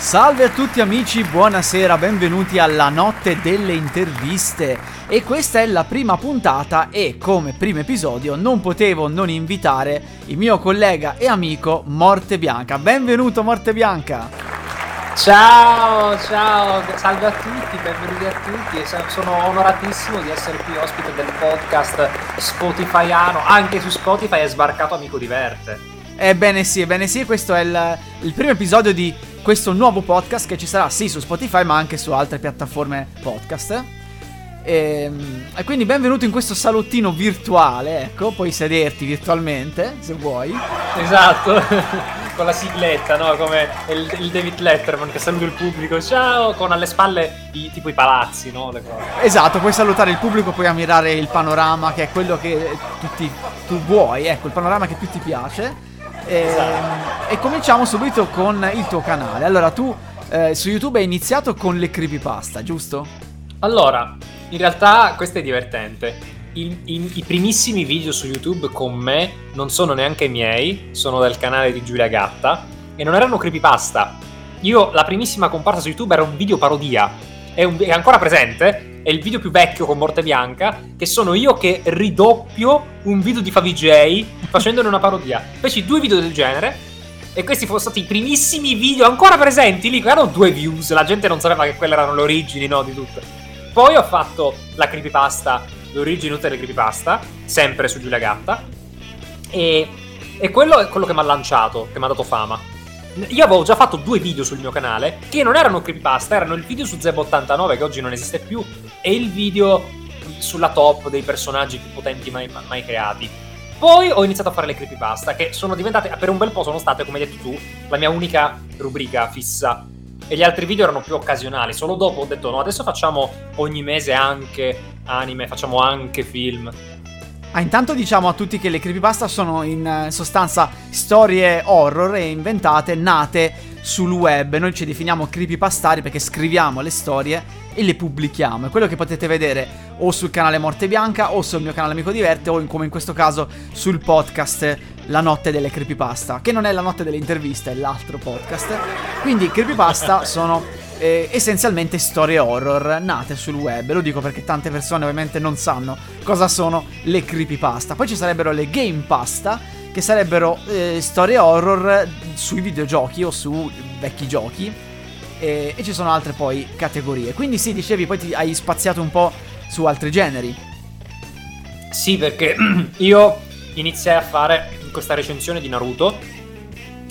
Salve a tutti amici, buonasera, benvenuti alla notte delle interviste. E questa è la prima puntata e come primo episodio non potevo non invitare il mio collega e amico Morte Bianca. Benvenuto Morte Bianca! Ciao, ciao, salve a tutti, benvenuti a tutti. Sono onoratissimo di essere qui ospite del podcast Spotifyano. Anche su Spotify è sbarcato Amico Diverte. Ebbene sì, ebbene sì, questo è il, il primo episodio di questo nuovo podcast che ci sarà sì su Spotify ma anche su altre piattaforme podcast. E, ehm, e, quindi benvenuto in questo salottino virtuale, ecco, puoi sederti virtualmente se vuoi. Esatto, con la sigletta, no? Come il, il, David Letterman che saluta il pubblico, ciao, con alle spalle i, tipo i palazzi, no? Esatto, puoi salutare il pubblico, puoi ammirare il panorama che è quello che tutti, tu vuoi, ecco, il panorama che più ti piace. E, esatto. e cominciamo subito con il tuo canale. Allora, tu eh, su YouTube hai iniziato con le creepypasta, giusto? Allora, in realtà questo è divertente. I, i, I, primissimi video su YouTube con me non sono neanche miei, sono del canale di Giulia Gatta e non erano creepypasta. Io, la primissima comparsa su YouTube era un video parodia. È, un, è ancora presente, è il video più vecchio con Morte Bianca, che sono io che ridoppio un video di Favij facendone una parodia. Feci due video del genere e questi fossero stati i primissimi video ancora presenti lì, erano due views, la gente non sapeva che quelle erano le origini, no, di tutto. Poi ho fatto la creepypasta, le origini tutte le creepypasta, sempre su Giulia Gatta, e, e quello è quello che mi ha lanciato, che mi ha dato fama. Io avevo già fatto due video sul mio canale che non erano creepypasta, erano il video su Zeb89 che oggi non esiste più e il video sulla top dei personaggi più potenti mai, mai creati. Poi ho iniziato a fare le creepypasta che sono diventate, per un bel po' sono state, come hai detto tu, la mia unica rubrica fissa. E gli altri video erano più occasionali. Solo dopo ho detto no, adesso facciamo ogni mese anche anime, facciamo anche film. Ah, intanto diciamo a tutti che le creepypasta sono in eh, sostanza storie horror inventate, nate sul web. Noi ci definiamo creepypastari perché scriviamo le storie e le pubblichiamo. È quello che potete vedere o sul canale Morte Bianca o sul mio canale Amico Diverte o in, come in questo caso sul podcast La notte delle creepypasta, che non è la notte delle interviste, è l'altro podcast. Quindi creepypasta sono eh, essenzialmente storie horror nate sul web. Lo dico perché tante persone ovviamente non sanno cosa sono le creepypasta. Poi ci sarebbero le game pasta, che sarebbero eh, storie horror sui videogiochi o su vecchi giochi. E, e, ci sono altre poi categorie. Quindi sì, dicevi, poi ti hai spaziato un po' su altri generi. Sì, perché io iniziai a fare questa recensione di Naruto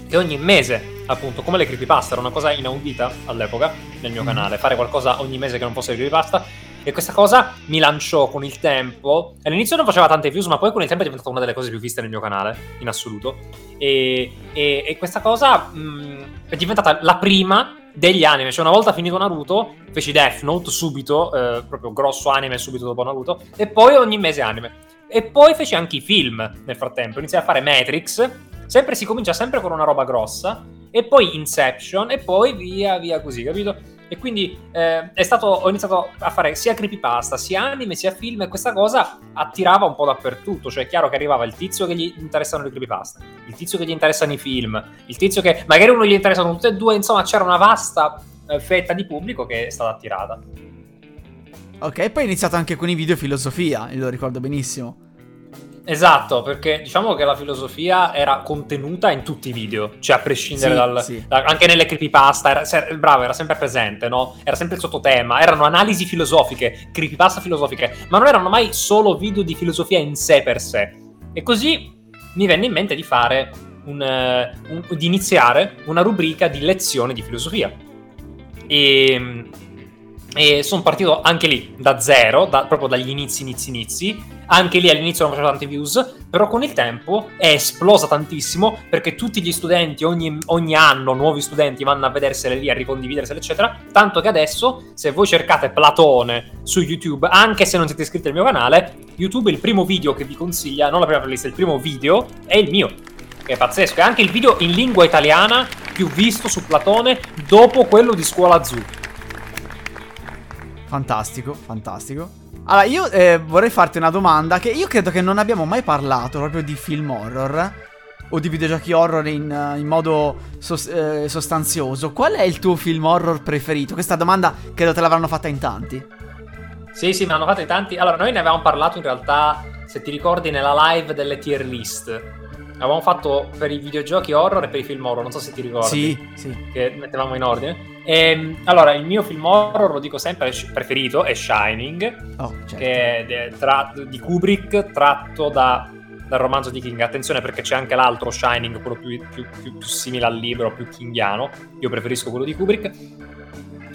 e ogni mese appunto, come le creepypasta, era una cosa inaudita all'epoca nel mio mm. canale, fare qualcosa ogni mese che non fosse creepypasta. E questa cosa mi lanciò con il tempo. All'inizio non faceva tante views, ma poi con il tempo è diventata una delle cose più viste nel mio canale, in assoluto. E, e, e questa cosa mh, mm, è diventata la prima degli anime. Cioè, una volta finito Naruto, feci Death Note subito, eh, proprio grosso anime subito dopo Naruto, e poi ogni mese anime. E poi feci anche i film nel frattempo. Iniziai a fare Matrix. Sempre si comincia sempre con una roba grossa e poi Inception e poi via via così, capito? E quindi eh, stato, ho iniziato a fare sia creepypasta, sia anime, sia film e questa cosa attirava un po' dappertutto, cioè è chiaro che arrivava il tizio che gli interessano le creepypasta, il tizio che gli interessano i film, il tizio che magari uno gli interessano tutte e due, insomma c'era una vasta eh, fetta di pubblico che è stata attirata. Ok, poi è iniziato anche con i video filosofia, lo ricordo benissimo. Esatto, perché diciamo che la filosofia era contenuta in tutti i video, cioè a prescindere sì, dal... Sì. Da, anche nelle creepypasta, era, se, bravo, era sempre presente, no? Era sempre il sottotema, erano analisi filosofiche, creepypasta filosofiche, ma non erano mai solo video di filosofia in sé per sé. E così mi venne in mente di fare un, uh, un, di iniziare una rubrica di lezione di filosofia. E E sono partito anche lì da zero, da, proprio dagli inizi, inizi, inizi. Anche lì all'inizio non facevo tante views, però con il tempo è esplosa tantissimo perché tutti gli studenti, ogni, ogni anno nuovi studenti vanno a vedersele lì, a ricondividersele, eccetera. Tanto che adesso, se voi cercate Platone su YouTube, anche se non siete iscritti al mio canale, YouTube il primo video che vi consiglia, non la prima playlist, il primo video è il mio. Che è pazzesco. È anche il video in lingua italiana più visto su Platone dopo quello di Scuola Zoo. Fantastico, fantastico. Allora, io eh, vorrei farti una domanda che io credo che non abbiamo mai parlato proprio di film horror o di videogiochi horror in, in modo sos- eh, sostanzioso. Qual è il tuo film horror preferito? Questa domanda credo te l'avranno fatta in tanti. Sì, sì, me l'hanno fatta in tanti. Allora, noi ne avevamo parlato in realtà, se ti ricordi, nella live delle tier list. Avevamo fatto per i videogiochi horror e per i film horror, non so se ti ricordi. Sì, sì. Che mettevamo in ordine. E, ehm, allora, il mio film horror, lo dico sempre, preferito è Shining, oh, certo. che è tra- di Kubrick, tratto da, dal romanzo di King. Attenzione perché c'è anche l'altro Shining, quello più, più, più, più simile al libro, più kingiano. Io preferisco quello di Kubrick.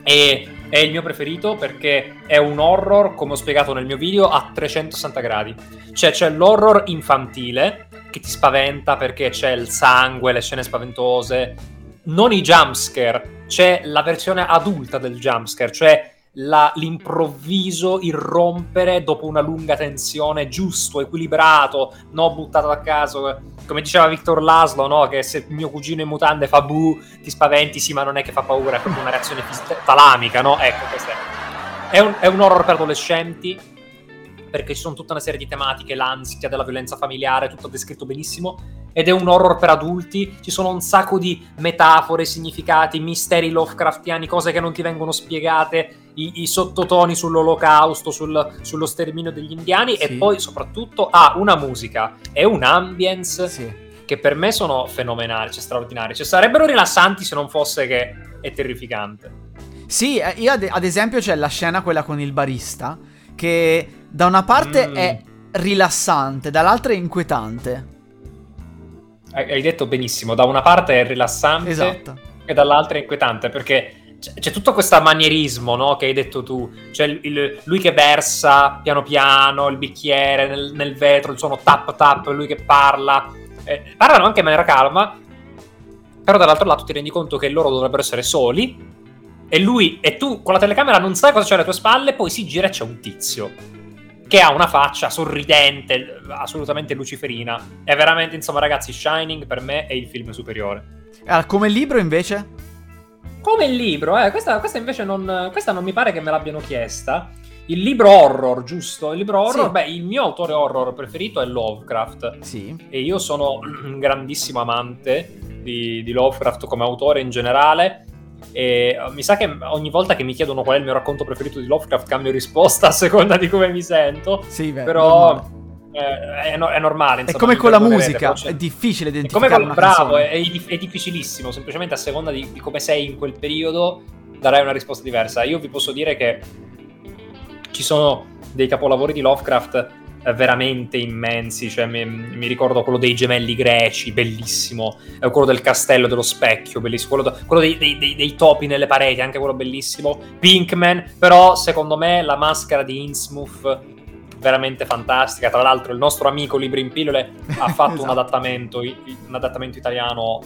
E è il mio preferito perché è un horror, come ho spiegato nel mio video, a 360 gradi. Cioè c'è l'horror infantile, che ti spaventa perché c'è il sangue, le scene spaventose, non i jumpscare, c'è la versione adulta del jumpscare, cioè la, l'improvviso irrompere dopo una lunga tensione, giusto, equilibrato, non buttato a caso. Come diceva Victor Laszlo, no? che se mio cugino in mutande fa bu, ti spaventi, sì, ma non è che fa paura, è proprio una reazione fis- talamica, no? Ecco, questo è. È un, è un horror per adolescenti, perché ci sono tutta una serie di tematiche, l'ansia della violenza familiare, tutto descritto benissimo ed è un horror per adulti, ci sono un sacco di metafore, significati, misteri Lovecraftiani, cose che non ti vengono spiegate, i, i sottotoni sull'olocausto, sul, sullo sterminio degli indiani sì. e poi soprattutto ha una musica e un ambience sì. che per me sono fenomenali, cioè straordinari, cioè sarebbero rilassanti se non fosse che è terrificante. Sì, eh, io ad, ad esempio c'è la scena quella con il barista che da una parte mm. è rilassante, dall'altra è inquietante hai detto benissimo, da una parte è rilassante esatto. e dall'altra è inquietante perché c'è, tutto questo manierismo no, che hai detto tu, c'è il, il, lui che versa piano piano il bicchiere nel, nel, vetro, il suono tap tap, lui che parla, eh, parlano anche in maniera calma, però dall'altro lato ti rendi conto che loro dovrebbero essere soli e lui e tu con la telecamera non sai cosa c'è alle tue spalle, poi si gira e c'è un tizio che ha una faccia sorridente, assolutamente luciferina. È veramente, insomma, ragazzi, Shining per me è il film superiore. Allora, come libro invece? Come libro, eh, questa, questa invece non, questa non mi pare che me l'abbiano chiesta. Il libro horror, giusto? Il libro horror, sì. beh, il mio autore horror preferito è Lovecraft. Sì. E io sono un grandissimo amante di, di Lovecraft come autore in generale. E uh, mi sa che ogni volta che mi chiedono qual è il mio racconto preferito di Lovecraft cambio risposta a seconda di come mi sento. Sì, beh, però eh, è, è, normale. Insomma, è come con la musica, è difficile identificare. È come con, bravo, è, è, difficilissimo. Semplicemente a seconda di, di come sei in quel periodo darai una risposta diversa. Io vi posso dire che ci sono dei capolavori di Lovecraft veramente immensi. Cioè, mi, mi, ricordo quello dei gemelli greci, bellissimo. Eh, quello del castello dello specchio, bellissimo. Quello, quello dei, dei, dei, dei, topi nelle pareti, anche quello bellissimo. Pinkman, però secondo me la maschera di Innsmouth veramente fantastica. Tra l'altro, il nostro amico Libri in Pillole ha fatto esatto. un, adattamento, un adattamento italiano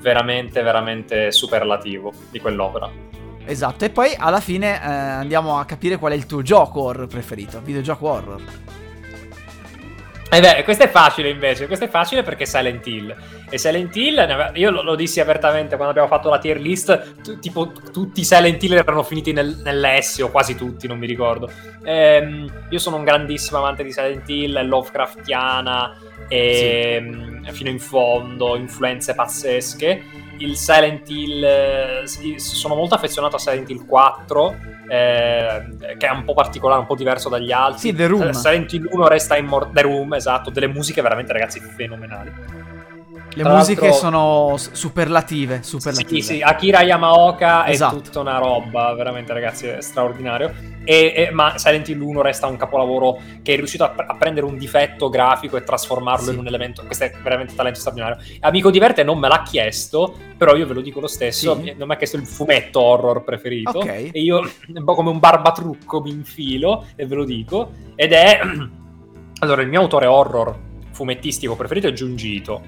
veramente, veramente superlativo di quell'opera. Esatto, e poi alla fine eh, andiamo a capire qual è il tuo gioco horror preferito, videogioco horror. Eh beh, questo è facile invece, questo è facile perché Silent Hill. E Silent Hill, io lo, lo dissi apertamente quando abbiamo fatto la tier list, t- tipo tutti i Silent Hill erano finiti nel, nell'S, o quasi tutti, non mi ricordo. Ehm, io sono un grandissimo amante di Silent Hill, Lovecraftiana, e, sì. Ehm, fino in fondo, influenze pazzesche. Il Silent Hill, eh, sono molto affezionato a Silent Hill 4 eh, che è un po' particolare, un po' diverso dagli altri. Sì, The Room. Silent Hill 1 resta immortale. The Room, esatto, delle musiche veramente, ragazzi, fenomenali. Le Tra musiche sono superlative, superlative. Sì, sì, Akira Yamaoka Esatto. è tutta una roba, veramente ragazzi, è straordinario. E, e- ma Silent Hill 1 resta un capolavoro che è riuscito a, a prendere un difetto grafico e trasformarlo Sì. in un elemento. Questo è veramente talento straordinario. Amico Diverte non me l'ha chiesto, però io ve lo dico lo stesso. Sì. Non mi ha chiesto il fumetto horror preferito. Ok. E io, un po' come un barbatrucco, mi infilo e ve lo dico. Ed è. Allora, il mio autore horror fumettistico preferito è Junji Ito,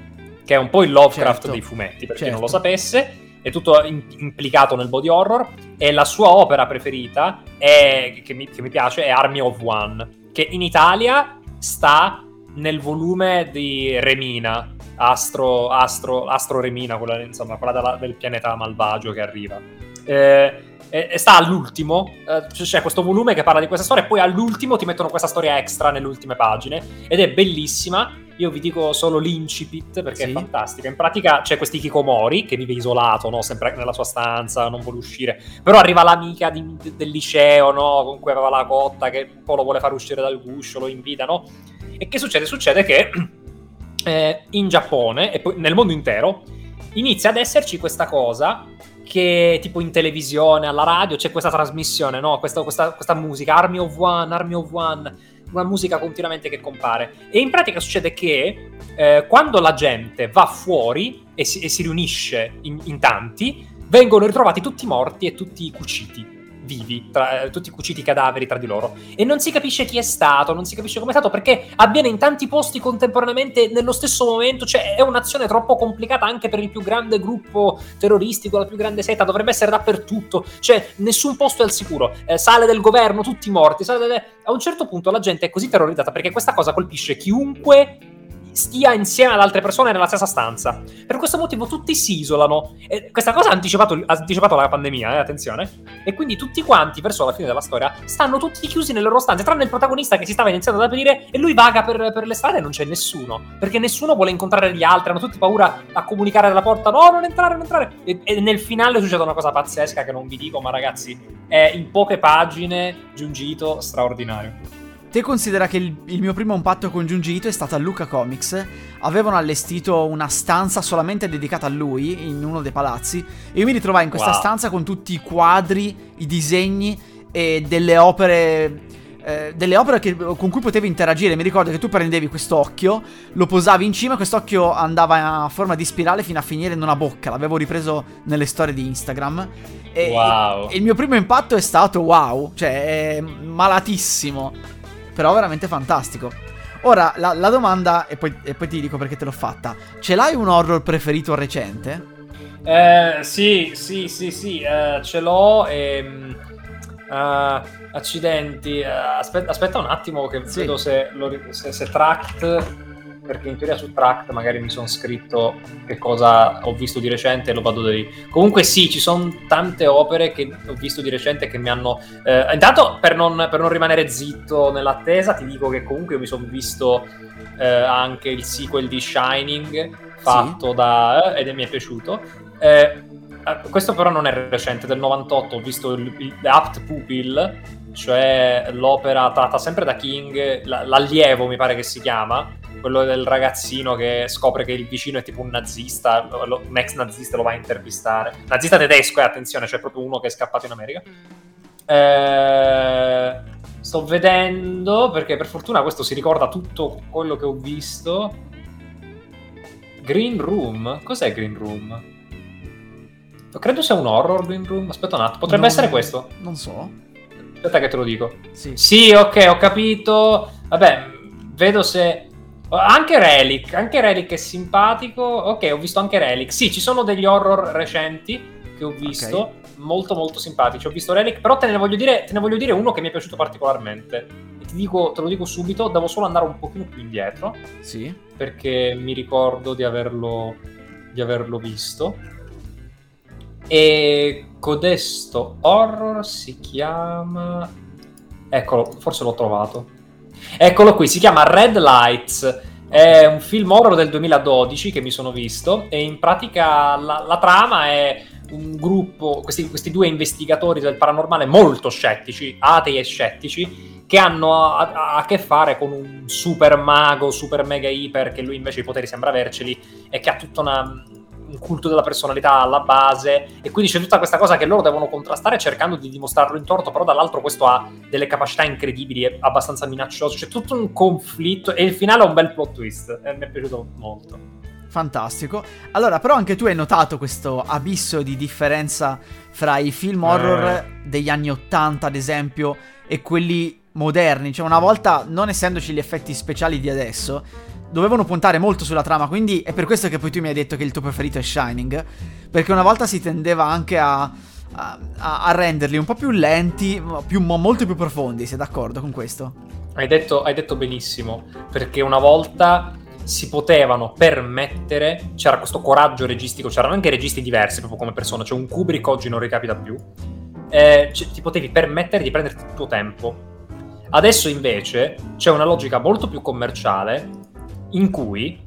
che è un po' il Lovecraft Certo. dei fumetti, per chi Certo. non lo sapesse. È tutto in- implicato nel body horror. E la sua opera preferita, è, che, mi, che mi piace, è Army of One, che in Italia sta nel volume di Remina, Astro, Astro, Astro Remina, quella, insomma, quella della- del pianeta malvagio che arriva. Eh, e- e sta all'ultimo, eh, c'è questo volume che parla di questa storia, e poi all'ultimo ti mettono questa storia extra nelle ultime pagine, ed è bellissima. Io vi dico solo l'incipit perché Sì. è fantastica. In pratica c'è questo Kikomori che vive isolato, no? sempre nella sua stanza, non vuole uscire. Però arriva l'amica di- del liceo, no? con cui aveva la cotta, che un po' lo vuole far uscire dal guscio, lo invita, no? E che succede? Succede che eh, in Giappone e poi nel mondo intero inizia ad esserci questa cosa che tipo in televisione, alla radio c'è questa trasmissione, no? Questa, questa- questa musica, Army of One, Army of One, una musica continuamente che compare. E in pratica succede che eh, quando la gente va fuori e si, e si riunisce in, in tanti, vengono ritrovati tutti morti e tutti cuciti, vivi, tra- eh, tutti cuciti cadaveri tra di loro. E non si capisce chi è stato, non si capisce come è stato, perché avviene in tanti posti contemporaneamente nello stesso momento, cioè è un'azione troppo complicata anche per il più grande gruppo terroristico, la più grande setta, dovrebbe essere dappertutto, cioè nessun posto è al sicuro, Eh, sale del governo, tutti morti, sale delle- a un certo punto la gente è così terrorizzata perché questa cosa colpisce chiunque stia insieme ad altre persone nella stessa stanza. Per questo motivo tutti si isolano. E questa cosa ha anticipato, ha anticipato la pandemia, eh, attenzione. E quindi tutti quanti, verso la fine della storia, stanno tutti chiusi nelle loro stanze, tranne il protagonista che si stava iniziando ad aprire e lui vaga per, per le strade e non c'è nessuno. Perché nessuno vuole incontrare gli altri, hanno tutti paura a comunicare dalla porta, no, non entrare, non entrare. E, e nel finale succede una cosa pazzesca che non vi dico, ma ragazzi, è in poche pagine, giungito, straordinario. Te considera che il, il mio primo impatto con Junji Ito è stato a Luca Comics. Avevano allestito una stanza solamente dedicata a lui in uno dei palazzi. E io mi ritrovai in questa Wow. stanza con tutti i quadri, i disegni e delle opere. eh, delle opere che- con cui potevi interagire. Mi ricordo che tu prendevi quest'occhio, lo posavi in cima, quest'occhio andava a forma di spirale fino a finire in una bocca. L'avevo ripreso nelle storie di Instagram. E, Wow. e il mio primo impatto è stato wow, cioè è malatissimo però veramente fantastico. Ora, la, la domanda, e poi, e poi ti dico perché te l'ho fatta, ce l'hai un horror preferito recente? Eh, sì, sì, sì, sì, eh, ce l'ho e... accidenti, eh, aspetta, aspetta un attimo che Sì. vedo se, lo se, se Tract, perché in teoria su Tract magari mi sono scritto che cosa ho visto di recente e lo vado da lì. Comunque sì, ci sono tante opere che ho visto di recente che mi hanno... eh, intanto per non, per non rimanere zitto nell'attesa ti dico che comunque io mi sono visto eh, anche il sequel di Shining fatto da... ed mi è piaciuto. Eh, eh, questo però non è recente, del 98, ho visto il, il The Apt Pupil, cioè l'opera tratta sempre da King, la- l'allievo mi pare che si chiama, quello del ragazzino che scopre che il vicino è tipo un nazista, lo- un ex nazista lo va a intervistare. Nazista tedesco, eh, attenzione, c'è proprio uno che è scappato in America. Eh, sto vedendo, perché per fortuna questo si ricorda tutto quello che ho visto. Green Room? Cos'è Green Room? Credo sia un horror Green Room. Aspetta un attimo, potrebbe Non- essere questo. Non so. Aspetta che te lo dico. Sì. Sì, ok, ho capito. Vabbè, vedo se. Anche Relic, anche Relic è simpatico. Ok, ho visto anche Relic. Sì, ci sono degli horror recenti che ho visto, molto molto simpatici. Ho visto Relic, però te ne voglio dire, te ne voglio dire uno che mi è piaciuto particolarmente. E ti dico, te lo dico subito, devo solo andare un pochino più indietro Sì. perché mi ricordo di averlo, di averlo visto. E codesto horror si chiama. Eccolo, forse l'ho trovato. Eccolo qui, si chiama Red Lights. È un film horror del 2012 che mi sono visto. E in pratica la, la trama è un gruppo, questi, questi due investigatori del paranormale molto scettici, atei e scettici, che hanno a, a, a, che fare con un super mago, super mega iper, che lui invece i poteri sembra averceli e che ha tutto una, un culto della personalità alla base. E quindi c'è tutta questa cosa che loro devono contrastare cercando di dimostrarlo in torto, però dall'altro questo ha delle capacità incredibili e abbastanza minaccioso. C'è tutto un conflitto e il finale è un bel plot twist e mi è piaciuto molto. Fantastico. Allora, però anche tu hai notato questo abisso di differenza fra i film horror eh. degli anni 80, ad esempio, e quelli moderni, cioè una volta non essendoci gli effetti speciali di adesso, dovevano puntare molto sulla trama, quindi è per questo che poi tu mi hai detto che il tuo preferito è Shining, perché una volta si tendeva anche a, a, a renderli un po' più lenti, più, molto più profondi, sei d'accordo con questo? Hai detto, hai detto benissimo, perché una volta si potevano permettere, c'era questo coraggio registico, c'erano anche registi diversi proprio come persone, cioè un Kubrick oggi non ricapita più, eh, cioè, ti potevi permettere di prenderti il tuo tempo Adesso invece c'è una logica molto più commerciale in cui,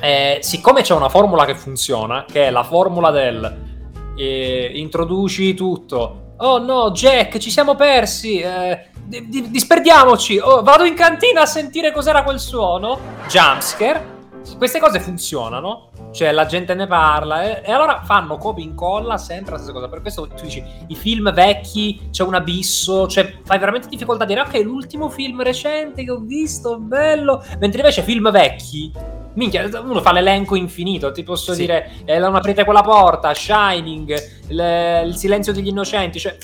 eh, siccome c'è una formula che funziona, che è la formula del eh, introduci tutto, oh no Jack ci siamo persi, eh, di- di- disperdiamoci, oh, vado in cantina a sentire cos'era quel suono, jumpscare, queste cose funzionano cioè la gente ne parla e, e, allora fanno copia e incolla sempre la stessa cosa. Per questo tu dici i film vecchi c'è un abisso, cioè fai veramente difficoltà a dire ok, l'ultimo film recente che ho visto, bello, mentre invece film vecchi minchia, uno fa l'elenco infinito. Ti posso sì. dire, eh, non aprite quella porta, Shining, il, il silenzio degli innocenti, cioè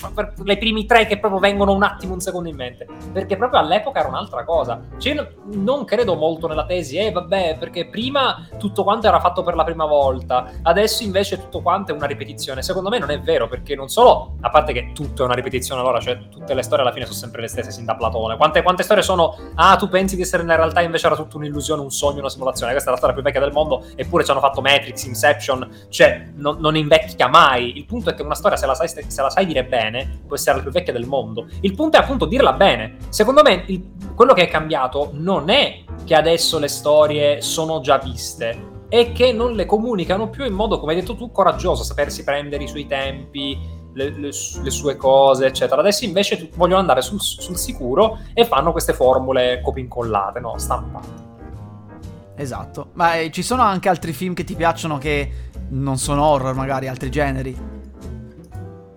le primi tre che proprio vengono un attimo, un secondo in mente. Perché proprio all'epoca era un'altra cosa. Cioè, non credo molto nella tesi, eh, vabbè, perché prima tutto quanto era fatto per la prima volta, adesso invece tutto quanto è una ripetizione. Secondo me non è vero, perché non solo, a parte che tutto è una ripetizione, allora, cioè tutte le storie alla fine sono sempre le stesse, sin da Platone. Quante, quante storie sono, ah, tu pensi di essere nella realtà, invece era tutto un'illusione, un sogno, una simulazione. Questa è la storia più vecchia del mondo, eppure ci hanno fatto Matrix, Inception, cioè non, non invecchia mai. Il punto è che una storia, se la, sai, se la sai dire bene, può essere la più vecchia del mondo. Il punto è appunto dirla bene. Secondo me, il, quello che è cambiato non è che adesso le storie sono già viste, è che non le comunicano più in modo, come hai detto tu, coraggioso, sapersi prendere i suoi tempi. Le, le, le, sue cose, eccetera. Adesso invece vogliono andare sul, sul sicuro e fanno queste formule copincollate, no? Stampate. Esatto. Ma eh, ci sono anche altri film che ti piacciono che non sono horror, magari altri generi?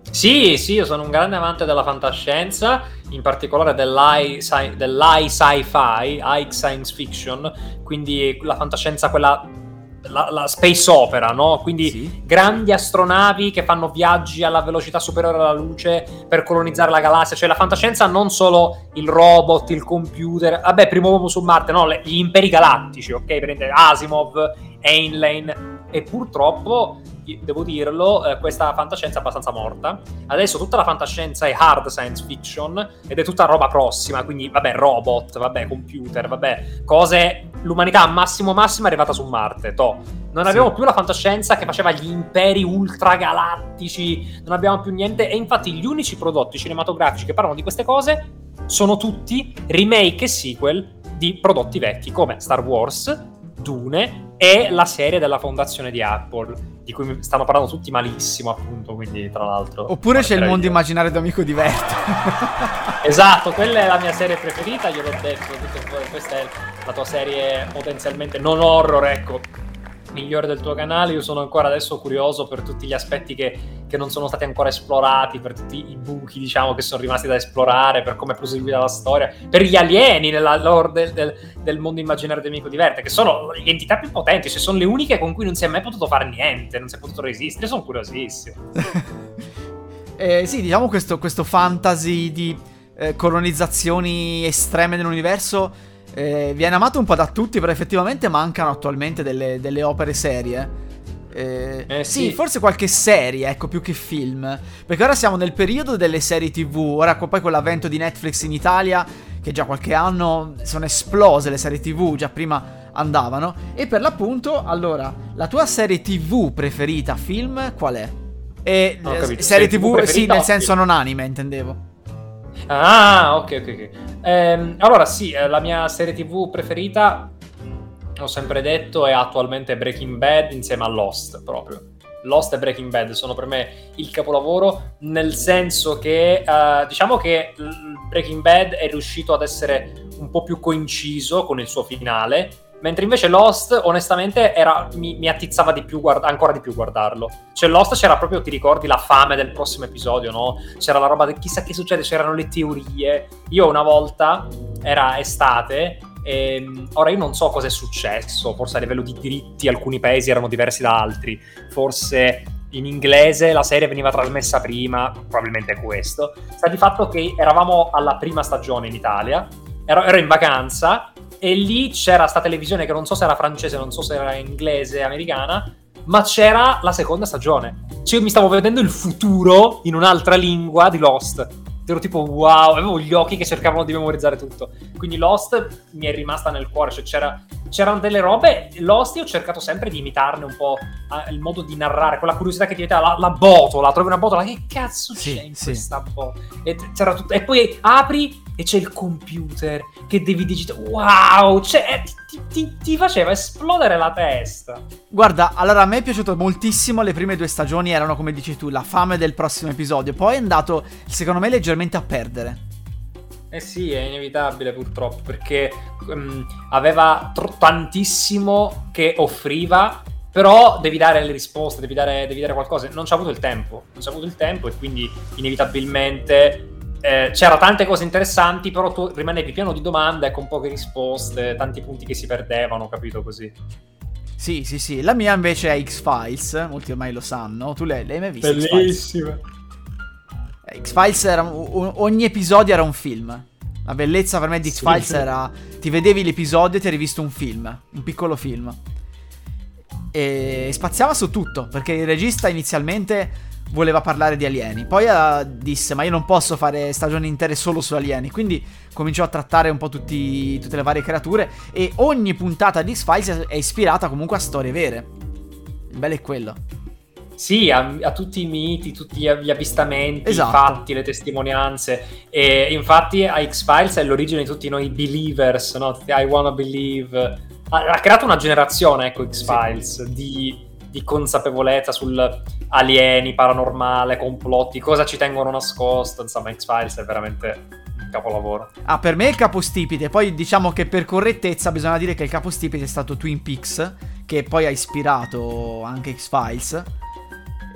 Sì, sì, io sono un grande amante della fantascienza, in particolare dell'high, sci- dell'high sci-fi, high science fiction, quindi la fantascienza quella la, la, space opera, no? Quindi sì. grandi astronavi che fanno viaggi alla velocità superiore alla luce per colonizzare la galassia. Cioè la fantascienza non solo il robot, il computer, vabbè, primo uomo su Marte, no? Le, gli imperi galattici, ok? Prende Asimov, Heinlein. E purtroppo devo dirlo, eh, questa fantascienza è abbastanza morta. Adesso tutta la fantascienza è hard science fiction ed è tutta roba prossima, quindi vabbè, robot, vabbè, computer, vabbè, cose l'umanità massimo massimo è arrivata su Marte, to. Non abbiamo sì. più la fantascienza che faceva gli imperi ultragalattici, non abbiamo più niente e infatti gli unici prodotti cinematografici che parlano di queste cose sono tutti remake e sequel di prodotti vecchi come Star Wars, Dune e la serie della fondazione di Apple, di cui stanno parlando tutti malissimo, appunto, quindi tra l'altro... Oppure c'è il mondo dire. immaginario d'amico diverto. esatto, quella è la mia serie preferita, gliel'ho detto, questa è la tua serie potenzialmente non horror, ecco, migliore del tuo canale. Io sono ancora adesso curioso per tutti gli aspetti che, che, non sono stati ancora esplorati, per tutti i buchi, diciamo, che sono rimasti da esplorare, per come è proseguita la storia, per gli alieni nella lore del, del, del mondo immaginario di Amico che sono le entità più potenti, cioè sono le uniche con cui non si è mai potuto fare niente, non si è potuto resistere. Sono curiosissimo. eh, sì, diciamo questo, questo fantasy di eh, colonizzazioni estreme nell'universo eh, viene amato un po' da tutti, però effettivamente mancano attualmente delle, delle opere serie. Eh, eh, sì. sì. forse qualche serie, ecco, più che film. Perché ora siamo nel periodo delle serie TV. Ora, poi con l'avvento di Netflix in Italia, che già qualche anno sono esplose le serie TV, già prima andavano. E per l'appunto, allora, la tua serie TV preferita, film, qual è? E no, serie, serie TV, TV sì, nel senso non anime, intendevo. Ah, ok, ok, ok. Ehm, allora sì, eh, la mia serie TV preferita, ho sempre detto, è attualmente Breaking Bad insieme a Lost, proprio. Lost e Breaking Bad sono per me il capolavoro, nel senso che uh, diciamo che Breaking Bad è riuscito ad essere un po' più coinciso con il suo finale, mentre invece Lost onestamente era, mi, mi, attizzava di più guarda, ancora di più guardarlo. Cioè Lost c'era proprio, ti ricordi, la fame del prossimo episodio, no? C'era la roba del chissà che succede, c'erano le teorie. Io una volta, era estate, e, ehm, ora io non so cosa è successo, forse a livello di diritti alcuni paesi erano diversi da altri, forse in inglese la serie veniva trasmessa prima, probabilmente è questo. Sta di fatto che eravamo alla prima stagione in Italia, ero, ero in vacanza e lì c'era sta televisione che non so se era francese, non so se era inglese, americana, ma c'era la seconda stagione. Cioè io mi stavo vedendo il futuro in un'altra lingua di Lost ero tipo wow, avevo gli occhi che cercavano di memorizzare tutto. Quindi Lost mi è rimasta nel cuore, cioè c'era, c'erano delle robe, Lost io ho cercato sempre di imitarne un po' il modo di narrare, quella curiosità che ti mette la, la botola, trovi una botola, che cazzo sì, c'è in sì. questa botola? E, tutto, e poi apri e c'è il computer che devi digitare. Wow, cioè, ti, ti, ti, faceva esplodere la testa. Guarda, allora a me è piaciuto moltissimo. Le prime due stagioni erano, come dici tu, la fame del prossimo episodio. Poi è andato, secondo me, leggermente a perdere. Eh sì, è inevitabile purtroppo, perché um, aveva tr- tantissimo che offriva, però devi dare le risposte, devi dare, devi dare qualcosa. Non c'ha avuto il tempo, non c'ha avuto il tempo e quindi inevitabilmente eh, c'era tante cose interessanti, però tu rimanevi pieno di domande con poche risposte, tanti punti che si perdevano, capito così. Sì, sì, sì. La mia invece è X-Files, molti ormai lo sanno. Tu l'hai, l'hai mai vista? Bellissima. Eh, X-Files era ogni episodio era un film. La bellezza per me di X-Files sì, era ti vedevi l'episodio e ti eri visto un film, un piccolo film. E spaziava su tutto, perché il regista inizialmente voleva parlare di alieni. Poi uh, disse: Ma io non posso fare stagioni intere solo su alieni. Quindi cominciò a trattare un po' tutti, tutte le varie creature. E ogni puntata di X-Files è ispirata comunque a storie vere. Il bello è quello. Sì, a, a, tutti i miti, tutti gli avvistamenti, esatto. i fatti, le testimonianze. E infatti a X-Files è l'origine di tutti noi believers, no? I wanna believe. Ha, ha creato una generazione, ecco, X-Files, sì. di di consapevolezza sul alieni, paranormale, complotti, cosa ci tengono nascosto. Insomma, X-Files è veramente un capolavoro. Ah, per me è il capostipite. Poi diciamo che per correttezza bisogna dire che il capostipite è stato Twin Peaks, che poi ha ispirato anche X-Files.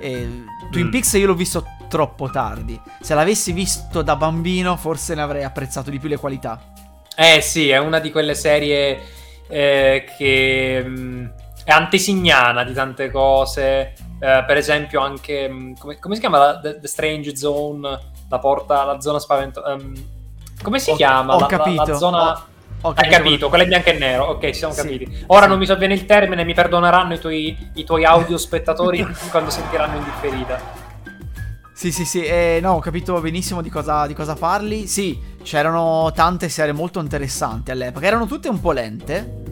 E Twin mm. Peaks io l'ho visto troppo tardi. Se l'avessi visto da bambino, forse ne avrei apprezzato di più le qualità. Eh sì, è una di quelle serie eh, che. Mh, mm, è antesignana di tante cose. Eh, per esempio, anche mm, come, come si chiama The, The, Strange Zone? La porta, la zona spaventosa. Um, come si ho, chiama? Ho la, capito. La, la zona. Ho, ho Hai capito, quella è bianco e nero. Ok, ci siamo sì, capiti. Ora sì. non mi sovviene il termine, mi perdoneranno i tuoi, i tuoi audio spettatori quando sentiranno in differita. Sì, sì, sì, eh, no, ho capito benissimo di cosa, di cosa parli. Sì, c'erano tante serie molto interessanti all'epoca. Erano tutte un po' lente,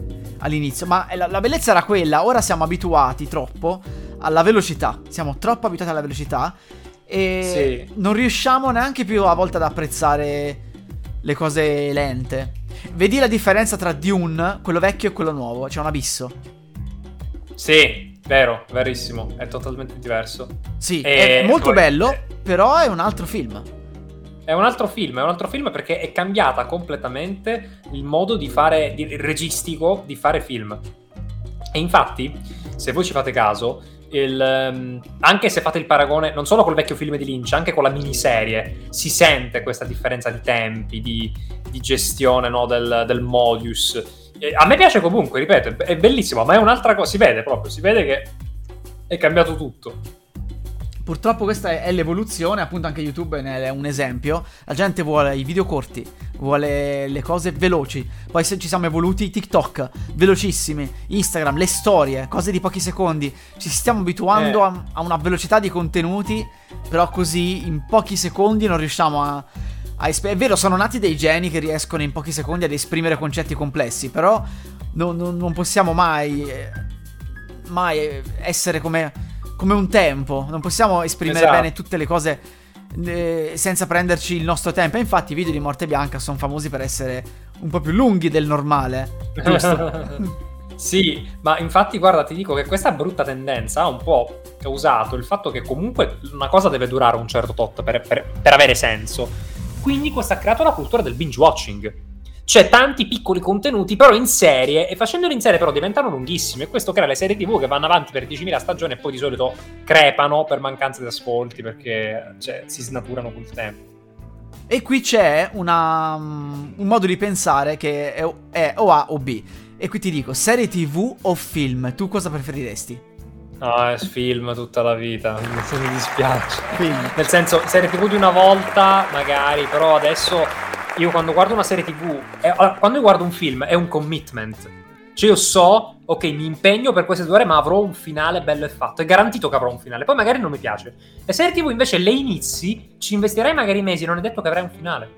all'inizio, ma la, la bellezza era quella, ora siamo abituati troppo alla velocità, siamo troppo abituati alla velocità e sì. non riusciamo neanche più a volte ad apprezzare le cose lente. Vedi la differenza tra Dune, quello vecchio e quello nuovo, c'è un abisso. Sì, vero, verissimo, è totalmente diverso. Sì, e è molto poi... bello, però è un altro film. È un altro film, è un altro film perché è cambiata completamente il modo di fare, di, registico di fare film. E infatti, se voi ci fate caso, il, um, anche se fate il paragone non solo col vecchio film di Lynch, anche con la miniserie, si sente questa differenza di tempi, di, di gestione no, del, del, modus. E a me piace comunque, ripeto, è bellissimo, ma è un'altra cosa, si vede proprio, si vede che è cambiato tutto. Purtroppo questa è l'evoluzione, appunto anche YouTube ne è un esempio. La gente vuole i video corti, vuole le cose veloci. Poi se ci siamo evoluti TikTok, velocissimi, Instagram, le storie, cose di pochi secondi. Ci stiamo abituando eh. a, a, una velocità di contenuti, però così in pochi secondi non riusciamo a... a esp- è vero, sono nati dei geni che riescono in pochi secondi ad esprimere concetti complessi, però non, non, non possiamo mai... mai essere come come un tempo. Non possiamo esprimere esatto. bene tutte le cose eh, senza prenderci il nostro tempo. E infatti i video di Morte Bianca sono famosi per essere un po' più lunghi del normale. Giusto? Sì, ma infatti guarda, ti dico che questa brutta tendenza ha un po' causato il fatto che comunque una cosa deve durare un certo tot per, per, per avere senso. Quindi questo ha creato la cultura del binge watching. Cioè tanti piccoli contenuti però in serie e facendoli in serie però diventano lunghissimi e questo crea le serie tv che vanno avanti per 10.000 stagioni e poi di solito crepano per mancanza di ascolti perché cioè, si snaturano col tempo. E qui c'è una, um, un modo di pensare che è, è o A o B. E qui ti dico, serie tv o film? Tu cosa preferiresti? No, è film tutta la vita, mi dispiace. Film. Nel senso, serie tv di una volta, magari, però adesso io quando guardo una serie tv, è, quando io guardo un film è un commitment. Cioè io so, ok, mi impegno per queste due ore, ma avrò un finale bello e fatto. È garantito che avrò un finale. Poi magari non mi piace. Le serie tv invece le inizi, ci investirai magari mesi, non è detto che avrai un finale.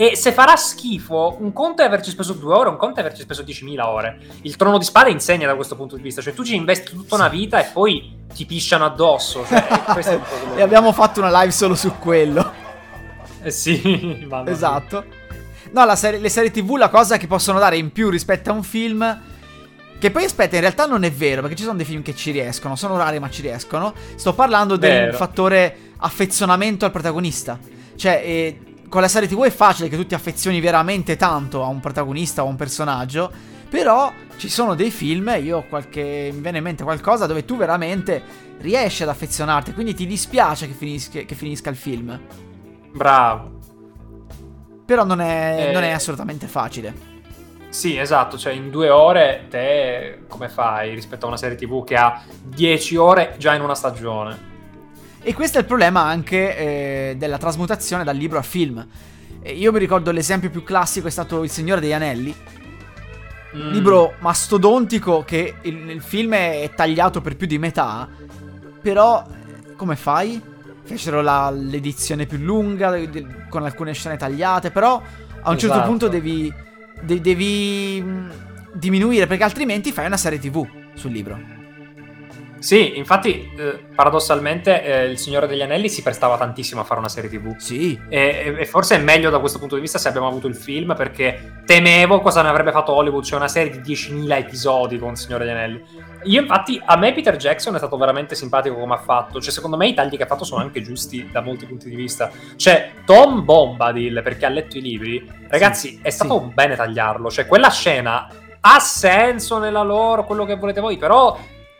E se farà schifo, un conto è averci speso due ore, un conto è averci speso 10.000 ore. Il trono di spade insegna da questo punto di vista, cioè tu ci investi tutta una vita e poi ti pisciano addosso. Cioè, e abbiamo fatto una live solo su quello. Eh sì, esatto. No, serie, le serie TV, la cosa che possono dare in più rispetto a un film. Che poi aspetta, in realtà non è vero, perché ci sono dei film che ci riescono, sono rari ma ci riescono. Sto parlando del fattore affezionamento al protagonista. Cioè, eh, con la serie TV è facile che tu ti affezioni veramente tanto a un protagonista o a un personaggio, però ci sono dei film, io ho qualche, mi viene in mente qualcosa dove tu veramente riesci ad affezionarti, quindi ti dispiace che finisca, che finisca il film. Bravo. Però non è, eh... non è assolutamente facile. Sì, esatto, cioè in due ore te come fai rispetto a una serie TV che ha dieci ore già in una stagione? E questo è il problema anche eh, della trasmutazione dal libro a film. Io mi ricordo l'esempio più classico è stato Il Signore degli Anelli. Mm. Libro mastodontico che il, il film è tagliato per più di metà. Però, come fai? Fecero la, l'edizione più lunga, con alcune scene tagliate, però a un esatto. certo punto devi, de- devi diminuire, perché altrimenti fai una serie tv sul libro. Sì, infatti, eh, paradossalmente, eh, Il Signore degli Anelli si prestava tantissimo a fare una serie TV. Sì. E, e, forse è meglio da questo punto di vista se abbiamo avuto il film, perché temevo cosa ne avrebbe fatto Hollywood, cioè una serie di 10.000 episodi con Il Signore degli Anelli. Io, infatti, a me Peter Jackson è stato veramente simpatico come ha fatto. Cioè, secondo me i tagli che ha fatto sono anche giusti da molti punti di vista. Cioè, Tom Bombadil, perché ha letto i libri, ragazzi, sì, è stato sì. bene tagliarlo. Cioè, quella scena ha senso nella loro, quello che volete voi, però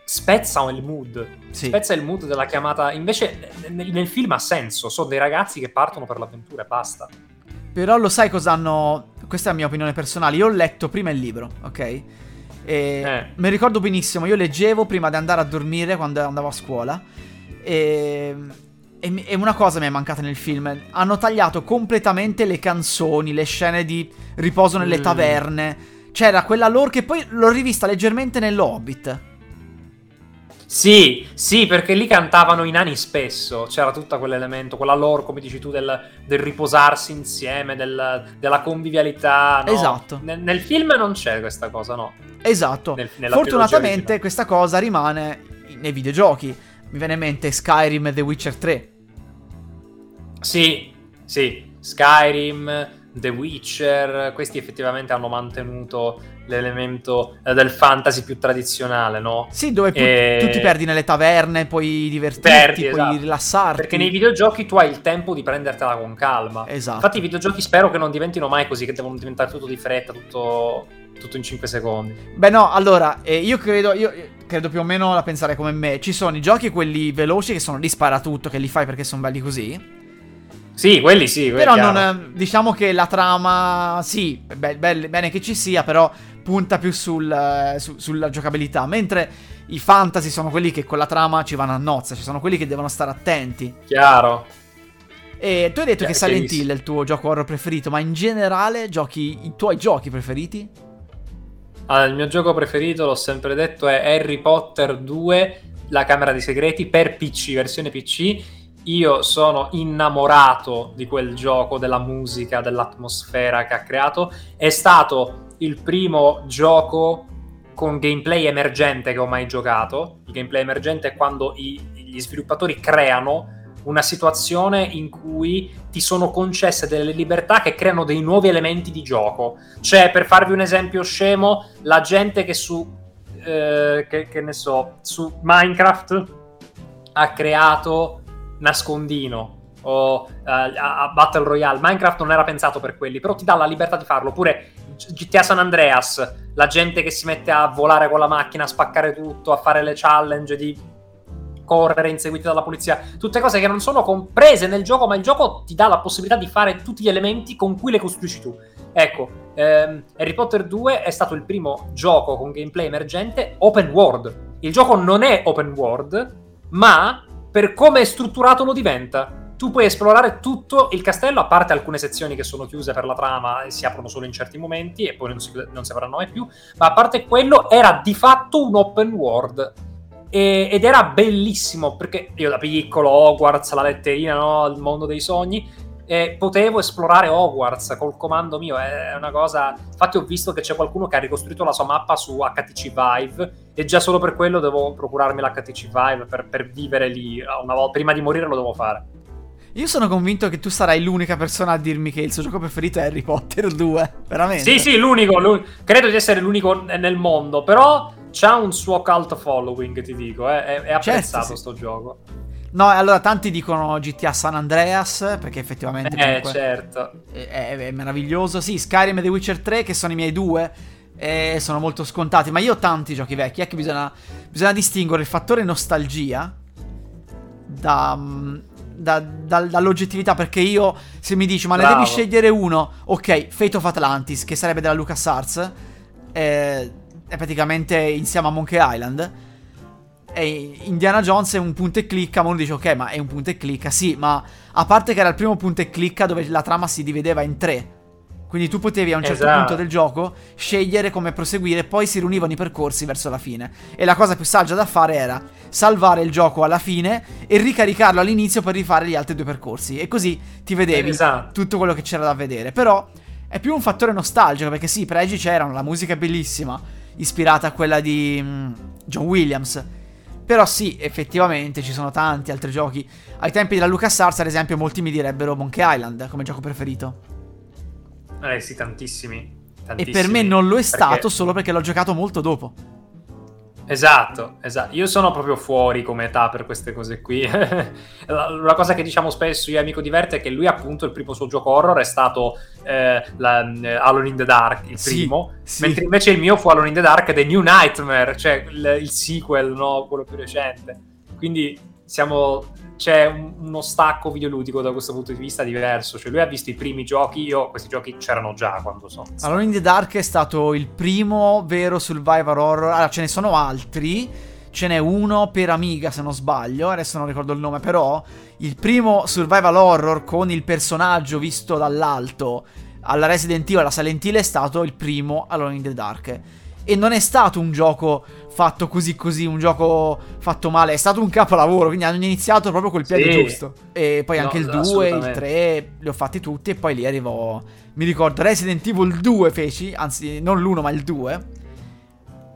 spezza il mood. Sì. Spezza il mood della chiamata. Invece nel, nel, film ha senso, sono dei ragazzi che partono per l'avventura e basta. Però lo sai cosa hanno... Questa è la mia opinione personale. Io ho letto prima il libro, ok? E eh. mi ricordo benissimo, io leggevo prima di andare a dormire quando andavo a scuola. E... E, una cosa mi è mancata nel film. Hanno tagliato completamente le canzoni, le scene di riposo nelle mm. taverne. C'era quella lore che poi l'ho rivista leggermente nell'Hobbit. Sì, sì, perché lì cantavano i nani spesso, c'era tutto quell'elemento, quella lore, come dici tu, del, del riposarsi insieme, del, della convivialità. No? Esatto. Nel, nel, film non c'è questa cosa, no? Esatto. Nel, Fortunatamente questa cosa rimane nei videogiochi. Mi viene in mente Skyrim e The Witcher 3. Sì, sì, Skyrim, The Witcher, questi effettivamente hanno mantenuto l'elemento eh, del fantasy più tradizionale, no? Sì, dove e... tu ti perdi nelle taverne, puoi divertirti, perdi, puoi esatto. rilassarti. Perché nei videogiochi tu hai il tempo di prendertela con calma. Esatto. Infatti i videogiochi spero che non diventino mai così, che devono diventare tutto di fretta, tutto, tutto in 5 secondi. Beh no, allora, eh, io credo... Io, credo più o meno la pensare come me. Ci sono i giochi, quelli veloci, che sono lì spara tutto, che li fai perché sono belli così. Sì, quelli sì. Quelli però non, diciamo che la trama, sì, be- be- bene che ci sia, però punta più sul, eh, su, sulla giocabilità. Mentre i fantasy sono quelli che con la trama ci vanno a nozze, ci sono quelli che devono stare attenti. Chiaro. E tu hai detto Chiaro, che Silent Hill è il tuo gioco horror preferito, ma in generale giochi i tuoi giochi preferiti? Allora, il mio gioco preferito, l'ho sempre detto, è Harry Potter 2, la Camera dei Segreti per PC, versione PC io sono innamorato di quel gioco, della musica, dell'atmosfera che ha creato. È stato il primo gioco con gameplay emergente che ho mai giocato. Il gameplay emergente è quando i, gli sviluppatori creano una situazione in cui ti sono concesse delle libertà che creano dei nuovi elementi di gioco. Cioè, per farvi un esempio scemo, la gente che su, eh, che, che ne so, su Minecraft ha creato nascondino o uh, a Battle Royale. Minecraft non era pensato per quelli, però ti dà la libertà di farlo. Oppure GTA San Andreas, la gente che si mette a volare con la macchina, a spaccare tutto, a fare le challenge di correre inseguiti dalla polizia, tutte cose che non sono comprese nel gioco, ma il gioco ti dà la possibilità di fare tutti gli elementi con cui le costruisci tu. Ecco, ehm, Harry Potter 2 è stato il primo gioco con gameplay emergente open world. Il gioco non è open world, ma per come è strutturato lo diventa tu puoi esplorare tutto il castello, a parte alcune sezioni che sono chiuse per la trama e si aprono solo in certi momenti e poi non si, non si avranno mai più, ma a parte quello era di fatto un open world. Ed era bellissimo perché io da piccolo Hogwarts, la letterina, no? il mondo dei sogni, e potevo esplorare Hogwarts col comando mio. È una cosa. Infatti, ho visto che c'è qualcuno che ha ricostruito la sua mappa su HTC Vive. E già solo per quello devo procurarmi l'HTC Vive per, per vivere lì. Una volta, prima di morire lo devo fare. Io sono convinto che tu sarai l'unica persona a dirmi che il suo gioco preferito è Harry Potter 2. Veramente. Sì, sì, l'unico. l'unico. Credo di essere l'unico nel mondo. Però c'ha un suo cult following, ti dico. Eh. È, è apprezzato certo, sì. sto gioco. No, allora tanti dicono GTA San Andreas perché effettivamente eh, certo. è, è, meraviglioso. Sì, Skyrim e The Witcher 3 che sono i miei due e sono molto scontati, ma io ho tanti giochi vecchi, è che bisogna, bisogna distinguere il fattore nostalgia da, mm, da, da, dall'oggettività perché io se mi dici ma Bravo. ne devi scegliere uno, ok, Fate of Atlantis che sarebbe della LucasArts, eh, è praticamente insieme a Monkey Island. E Indiana Jones è un punto e clicca, ma uno dice ok, ma è un punto e clicca, sì, ma a parte che era il primo punto e clicca dove la trama si divideva in tre. Quindi tu potevi a un certo esatto. punto del gioco scegliere come proseguire, poi si riunivano i percorsi verso la fine. E la cosa più saggia da fare era salvare il gioco alla fine e ricaricarlo all'inizio per rifare gli altri due percorsi. E così ti vedevi esatto. tutto quello che c'era da vedere. Però è più un fattore nostalgico, perché sì, i pregi c'erano, la musica è bellissima, ispirata a quella di mm, John Williams. Però sì, effettivamente ci sono tanti altri giochi. Ai tempi della LucasArts, ad esempio, molti mi direbbero Monkey Island come gioco preferito. Eh sì, tantissimi. tantissimi. E per me non lo è perché... stato solo perché l'ho giocato molto dopo. Esatto, esatto. Io sono proprio fuori come età per queste cose qui. la, cosa che diciamo spesso io e Amico Diverte è che lui appunto il primo suo gioco horror è stato eh, la, eh, Alone in the Dark, il sì, primo, sì. mentre invece il mio fu Alone in the Dark The New Nightmare, cioè il, il sequel, no? quello più recente. Quindi siamo c'è un, uno stacco videoludico da questo punto di vista diverso. Cioè, lui ha visto i primi giochi, io questi giochi c'erano già quando sono. Allora, in the Dark è stato il primo vero survivor horror. Allora, ce ne sono altri. Ce n'è uno per Amiga, se non sbaglio. Adesso non ricordo il nome, però. Il primo survival horror con il personaggio visto dall'alto alla Resident Evil, alla Silent è stato il primo Alone in the Dark. E non è stato un gioco fatto così così, un gioco fatto male, è stato un capolavoro, quindi hanno iniziato proprio col piede sì. giusto. E poi anche no, il 2, il 3, li ho fatti tutti e poi lì arrivò, mi ricordo, Resident Evil 2 feci, anzi non l'1 ma il 2.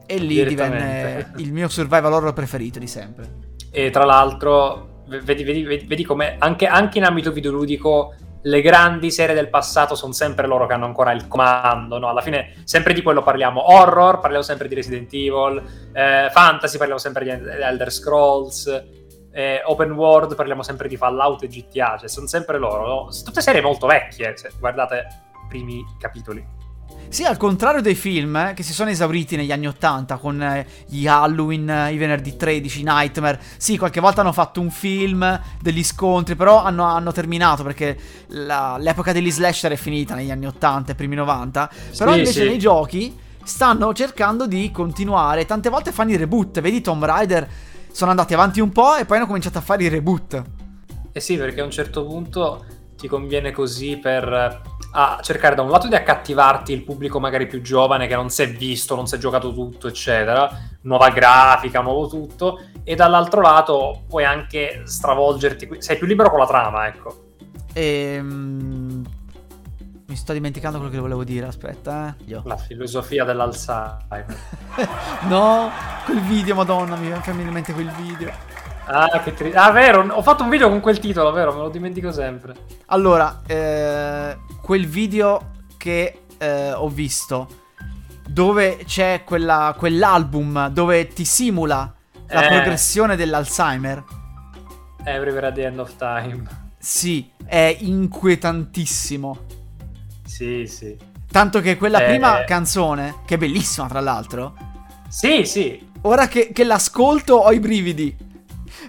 E lì divenne il mio survival horror preferito di sempre. E tra l'altro, vedi, vedi, vedi, vedi come anche, anche in ambito videoludico le grandi serie del passato sono sempre loro che hanno ancora il comando, no? Alla fine sempre di quello parliamo. Horror, parliamo sempre di Resident Evil, eh, fantasy, parliamo sempre di Elder Scrolls, eh, open world, parliamo sempre di Fallout e GTA, cioè sono sempre loro. No? Tutte serie molto vecchie, se guardate i primi capitoli. Sì, al contrario dei film eh, che si sono esauriti negli anni 80 con eh, gli Halloween, eh, i venerdì 13, Nightmare. Sì, qualche volta hanno fatto un film, degli scontri, però hanno, hanno terminato perché la, l'epoca degli slasher è finita negli anni 80 e primi 90. Però sì, invece sì. nei giochi stanno cercando di continuare. Tante volte fanno i reboot. Vedi Tomb Raider, sono andati avanti un po' e poi hanno cominciato a fare i reboot. Eh sì, perché a un certo punto ti conviene così per a cercare da un lato di accattivarti il pubblico magari più giovane che non si è visto, non si è giocato tutto, eccetera, nuova grafica, nuovo tutto, e dall'altro lato puoi anche stravolgerti, sei più libero con la trama, ecco. Ehm... Mi sto dimenticando quello che volevo dire, aspetta, eh. La filosofia dell'Alzheimer. no, quel video, madonna, mi viene in mente quel video. Ah, che tri- ah, vero, ho fatto un video con quel titolo, vero? Me lo dimentico sempre. Allora, eh, quel video che eh, ho visto, dove c'è quella, quell'album dove ti simula la Eh. progressione dell'Alzheimer. Everywhere at the end of time. Sì, è inquietantissimo. Sì, sì. Tanto che quella Eh. prima canzone, che è bellissima tra l'altro, Sì, sì. ora che, che l'ascolto ho i brividi.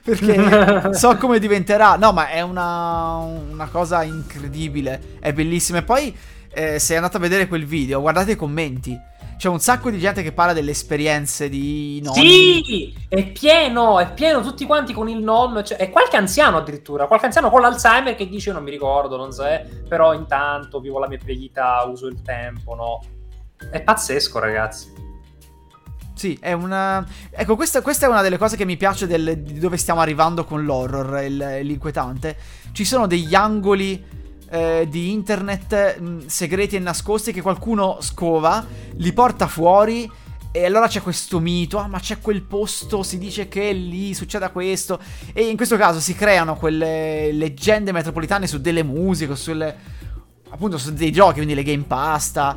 Perché so come diventerà. No, ma è una, una cosa incredibile. È bellissima. E poi, eh, se andate a vedere quel video, guardate i commenti. C'è un sacco di gente che parla delle esperienze di nonni. Sì, è pieno, è pieno tutti quanti con il nonno, cioè, e qualche anziano addirittura, qualche anziano con l'Alzheimer che dice non mi ricordo, non so, eh, però intanto vivo la mia vita, uso il tempo, no? È pazzesco, ragazzi. Sì, è una. Ecco, questa, questa è una delle cose che mi piace del- di dove stiamo arrivando con l'horror, il- l'inquietante. Ci sono degli angoli eh, di internet mh, segreti e nascosti che qualcuno scova, li porta fuori. E allora c'è questo mito, ah ma c'è quel posto, si dice che lì succeda questo. E in questo caso si creano quelle leggende metropolitane su delle musiche, sulle, appunto su dei giochi, quindi le game pasta.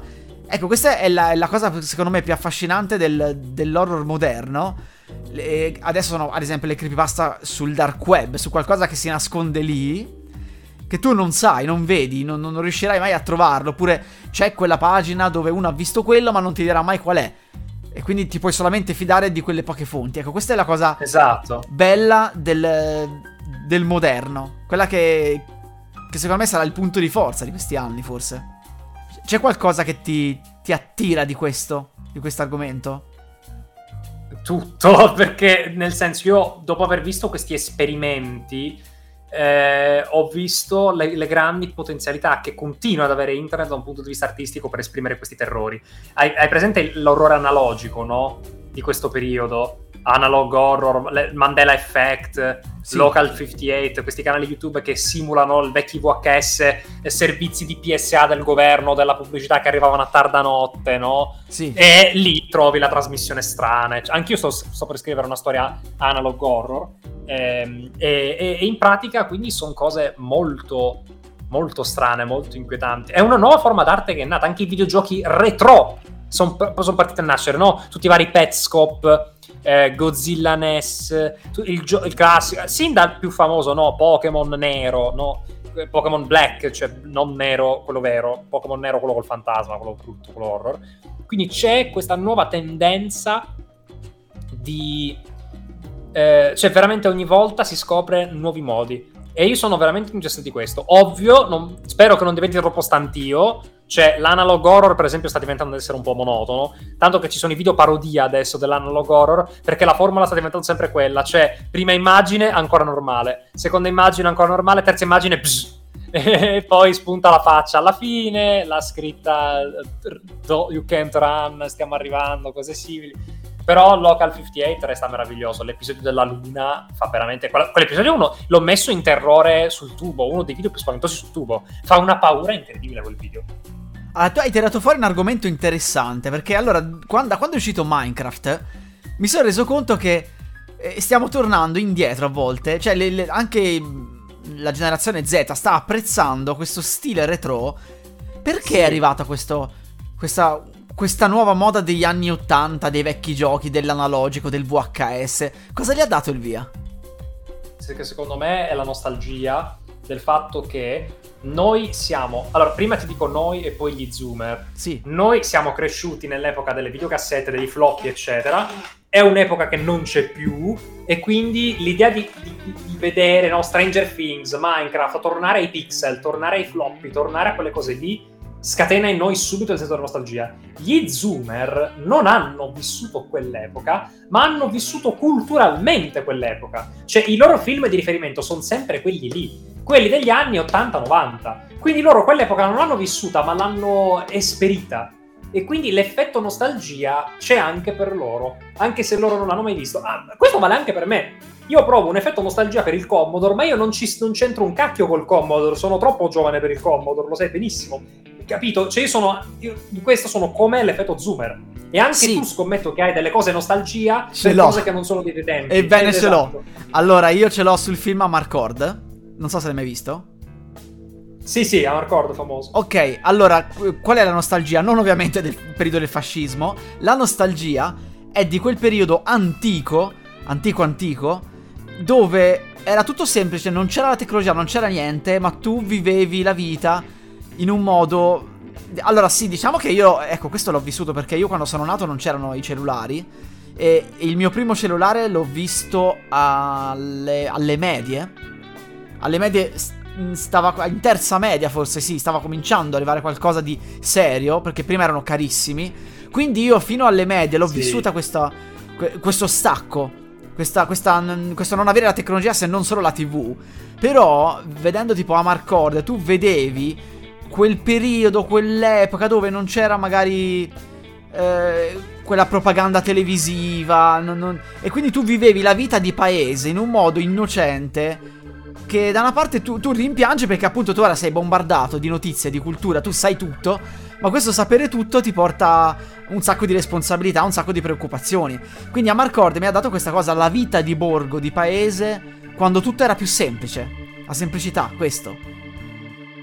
Ecco, questa è la, è la cosa secondo me più affascinante del- dell'horror moderno. Le- adesso sono ad esempio le creepypasta sul dark web, su qualcosa che si nasconde lì, che tu non sai, non vedi, non, non riuscirai mai a trovarlo. Oppure c'è quella pagina dove uno ha visto quello ma non ti dirà mai qual è. E quindi ti puoi solamente fidare di quelle poche fonti. Ecco, questa è la cosa Esatto. bella del, del moderno. Quella che, che secondo me sarà il punto di forza di questi anni, forse. C'è qualcosa che ti, ti attira di questo, di questo argomento? Tutto, perché nel senso io dopo aver visto questi esperimenti eh, ho visto le, le grandi potenzialità che continua ad avere internet da un punto di vista artistico per esprimere questi terrori. Hai, hai presente l'orrore analogico, no? Di questo periodo? Analog horror, Mandela Effect, Sì. Local 58, questi canali YouTube che simulano il vecchio VHS, servizi di PSA del governo, della pubblicità che arrivavano a tarda notte, no? Sì. E lì trovi la trasmissione strana. Cioè, Anch'io sto, sto per scrivere una storia analog horror. ehm, e, e- e in pratica quindi sono cose molto, molto strane, molto inquietanti. È una nuova forma d'arte che è nata. Anche i videogiochi retro sono partiti a nascere, no? Tutti i vari Petscop. Eh, Godzilla NES, il, gio- il classico, sin dal più famoso, no? Pokémon nero, no? Eh, Pokémon Black, cioè non nero, quello vero, Pokémon nero, quello col fantasma, quello brutto, quello horror. Quindi c'è questa nuova tendenza di... eh, cioè veramente ogni volta si scopre nuovi modi. E io sono veramente interessato di questo. Ovvio, non- spero che non diventi troppo stantio. Cioè, l'analog horror, per esempio, sta diventando ad essere un po' monotono. Tanto che ci sono i video parodia adesso dell'analog horror, perché la formula sta diventando sempre quella. Cioè, prima immagine ancora normale, seconda immagine ancora normale, terza immagine bzz. E poi spunta la faccia alla fine, la scritta "Do- You can't run, stiamo arrivando, cose simili. Però Local 58 resta meraviglioso. L'episodio della luna fa veramente. Quell'episodio 1 l'ho messo in terrore sul tubo, uno dei video più spaventosi sul tubo. Fa una paura incredibile quel video. Allora, tu hai tirato fuori un argomento interessante perché allora, quando, da quando è uscito Minecraft, mi sono reso conto che eh, stiamo tornando indietro a volte, cioè le- le- anche la generazione Z sta apprezzando questo stile retro. Perché Sì. è arrivata questo, questa, questa nuova moda degli anni 80, dei vecchi giochi, dell'analogico, del VHS? Cosa gli ha dato il via? Che secondo me è la nostalgia del fatto che noi siamo. Allora, prima ti dico noi e poi gli zoomer. Sì, Noi siamo cresciuti nell'epoca delle videocassette, dei floppy, eccetera. È un'epoca che non c'è più. E quindi l'idea di, di- di vedere no, Stranger Things, Minecraft, tornare ai pixel, tornare ai floppy, tornare a quelle cose lì, scatena in noi subito il senso della nostalgia. Gli zoomer non hanno vissuto quell'epoca, ma hanno vissuto culturalmente quell'epoca. Cioè, i loro film di riferimento sono sempre quelli lì quelli degli anni 80-90. Quindi loro quell'epoca non l'hanno vissuta, ma l'hanno esperita. E quindi l'effetto nostalgia c'è anche per loro, anche se loro non l'hanno mai visto. Ah, questo vale anche per me. Io provo un effetto nostalgia per il Commodore, ma io non, ci, non c'entro un cacchio col Commodore, sono troppo giovane per il Commodore, lo sai benissimo. Capito? Cioè io sono, io in questo sono come l'effetto Zoomer. E anche Sì. tu scommetto che hai delle cose nostalgia Ce per l'ho. cose che non sono dei tuoi tempi. Ebbene ce esatto. l'ho. Allora, io ce l'ho sul film Amarcord. Non so se l'hai mai visto. Sì, sì, ricordo famoso. Ok, allora, qu- qual è la nostalgia? Non ovviamente del periodo del fascismo. La nostalgia è di quel periodo antico, antico antico, dove era tutto semplice, non c'era la tecnologia, non c'era niente, ma tu vivevi la vita in un modo... Allora sì, diciamo che io, ecco, questo l'ho vissuto perché io quando sono nato non c'erano i cellulari e il mio primo cellulare l'ho visto alle, alle medie. Alle medie stava in terza media forse sì, stava cominciando ad arrivare qualcosa di serio perché prima erano carissimi. Quindi io fino alle medie l'ho Sì. vissuta questa, que- questo stacco, questa, questa, questo non avere la tecnologia se non solo la TV. Però vedendo tipo Amarcord tu vedevi quel periodo, quell'epoca dove non c'era magari eh, quella propaganda televisiva non- non- e quindi tu vivevi la vita di paese in un modo innocente che da una parte tu, tu rimpiangi perché appunto tu ora sei bombardato di notizie, di cultura, tu sai tutto, ma questo sapere tutto ti porta un sacco di responsabilità, un sacco di preoccupazioni. Quindi a Marcord mi ha dato questa cosa, la vita di borgo, di paese, quando tutto era più semplice. La semplicità, questo.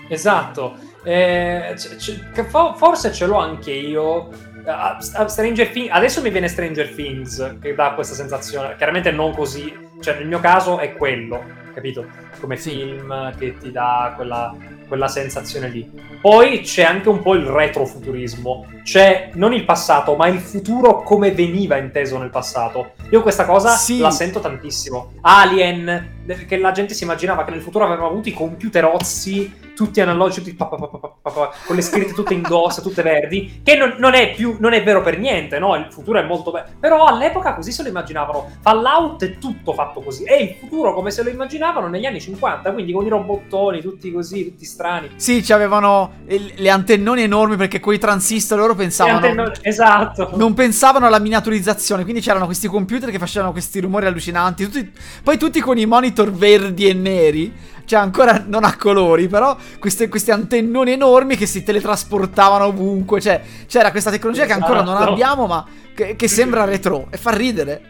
Esatto. Eh, c- c- forse ce l'ho anche io. Ah, ah, Stranger Things, adesso mi viene Stranger Things che dà questa sensazione. Chiaramente non così, cioè nel mio caso è quello, capito? Come film che ti dà quella, quella sensazione lì. Poi c'è anche un po' il retrofuturismo, c'è non il passato, ma il futuro come veniva inteso nel passato. Io questa cosa Sì. la sento tantissimo. Alien, che la gente si immaginava che nel futuro avevano avuto i computerozzi tutti analogici, tutti pa- pa- pa- pa- con le scritte tutte in grossa, tutte verdi, che non, non è più, non è vero per niente, no? Il futuro è molto bello. Però all'epoca così se lo immaginavano. Fallout è tutto fatto così. E il futuro come se lo immaginavano negli anni 50, quindi con i robottoni, tutti così, tutti strani. Sì, avevano le antennoni enormi perché coi transistor loro pensavano... Antenno- Esatto. Non pensavano alla miniaturizzazione, quindi c'erano questi computer che facevano questi rumori allucinanti. tutti- poi tutti con i monitor verdi e neri. Cioè, ancora non a colori, però queste, questi antennoni enormi che si teletrasportavano ovunque. Cioè, c'era questa tecnologia che ancora non Esatto. abbiamo, ma che, che sembra retro e fa ridere.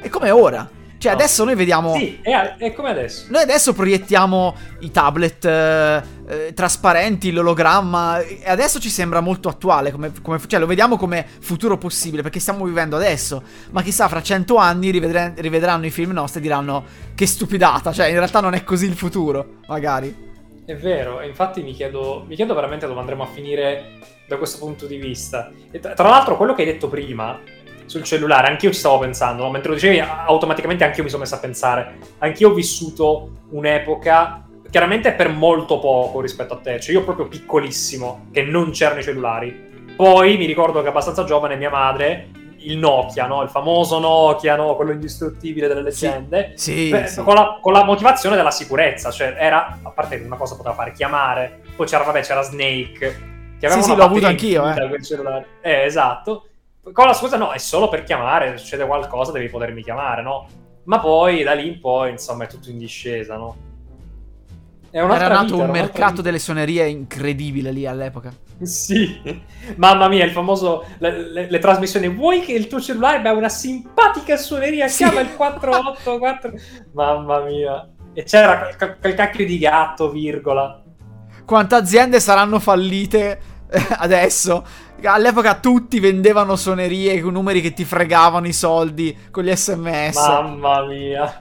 E come ora. Cioè, No. adesso noi vediamo. Sì, è, è come adesso. Noi adesso proiettiamo i tablet eh, eh, trasparenti, l'ologramma, e adesso ci sembra molto attuale, come, come- cioè lo vediamo come futuro possibile, perché stiamo vivendo adesso, ma chissà fra cento anni rivedre- rivedranno i film nostri e diranno che stupidata, cioè in realtà non è così il futuro, magari. È vero, e infatti mi chiedo, mi chiedo veramente dove andremo a finire da questo punto di vista. E tra, tra l'altro, quello che hai detto prima sul cellulare, anch'io ci stavo pensando, no? mentre lo dicevi, automaticamente anch'io mi sono messo a pensare. Anch'io ho vissuto un'epoca, chiaramente per molto poco rispetto a te, cioè io proprio piccolissimo, che non c'erano i cellulari. Poi mi ricordo che abbastanza giovane mia madre, il Nokia, no? il famoso Nokia, no? quello indistruttibile delle leggende, Sì, Beh, sì. Con, la, con la motivazione della sicurezza, cioè era, a parte una cosa poteva fare chiamare, poi c'era, vabbè, c'era Snake, che aveva Sì, sì, l'ho avuto anch'io, eh. quel cellulare. Eh, esatto. Con la scusa, no, è solo per chiamare, se succede qualcosa devi potermi chiamare, no? Ma poi da lì in poi, insomma, è tutto in discesa, no? Era nato vita, un mercato vita. delle suonerie incredibile lì all'epoca. Sì, mamma mia, il famoso le, le- le trasmissioni. Vuoi che il tuo cellulare abbia una simpatica suoneria? Sì. Chiama il 484. mamma mia. E c'era quel, quel cacchio di gatto, virgola. Quante aziende saranno fallite adesso? All'epoca tutti vendevano suonerie con numeri che ti fregavano i soldi con gli sms. Mamma mia.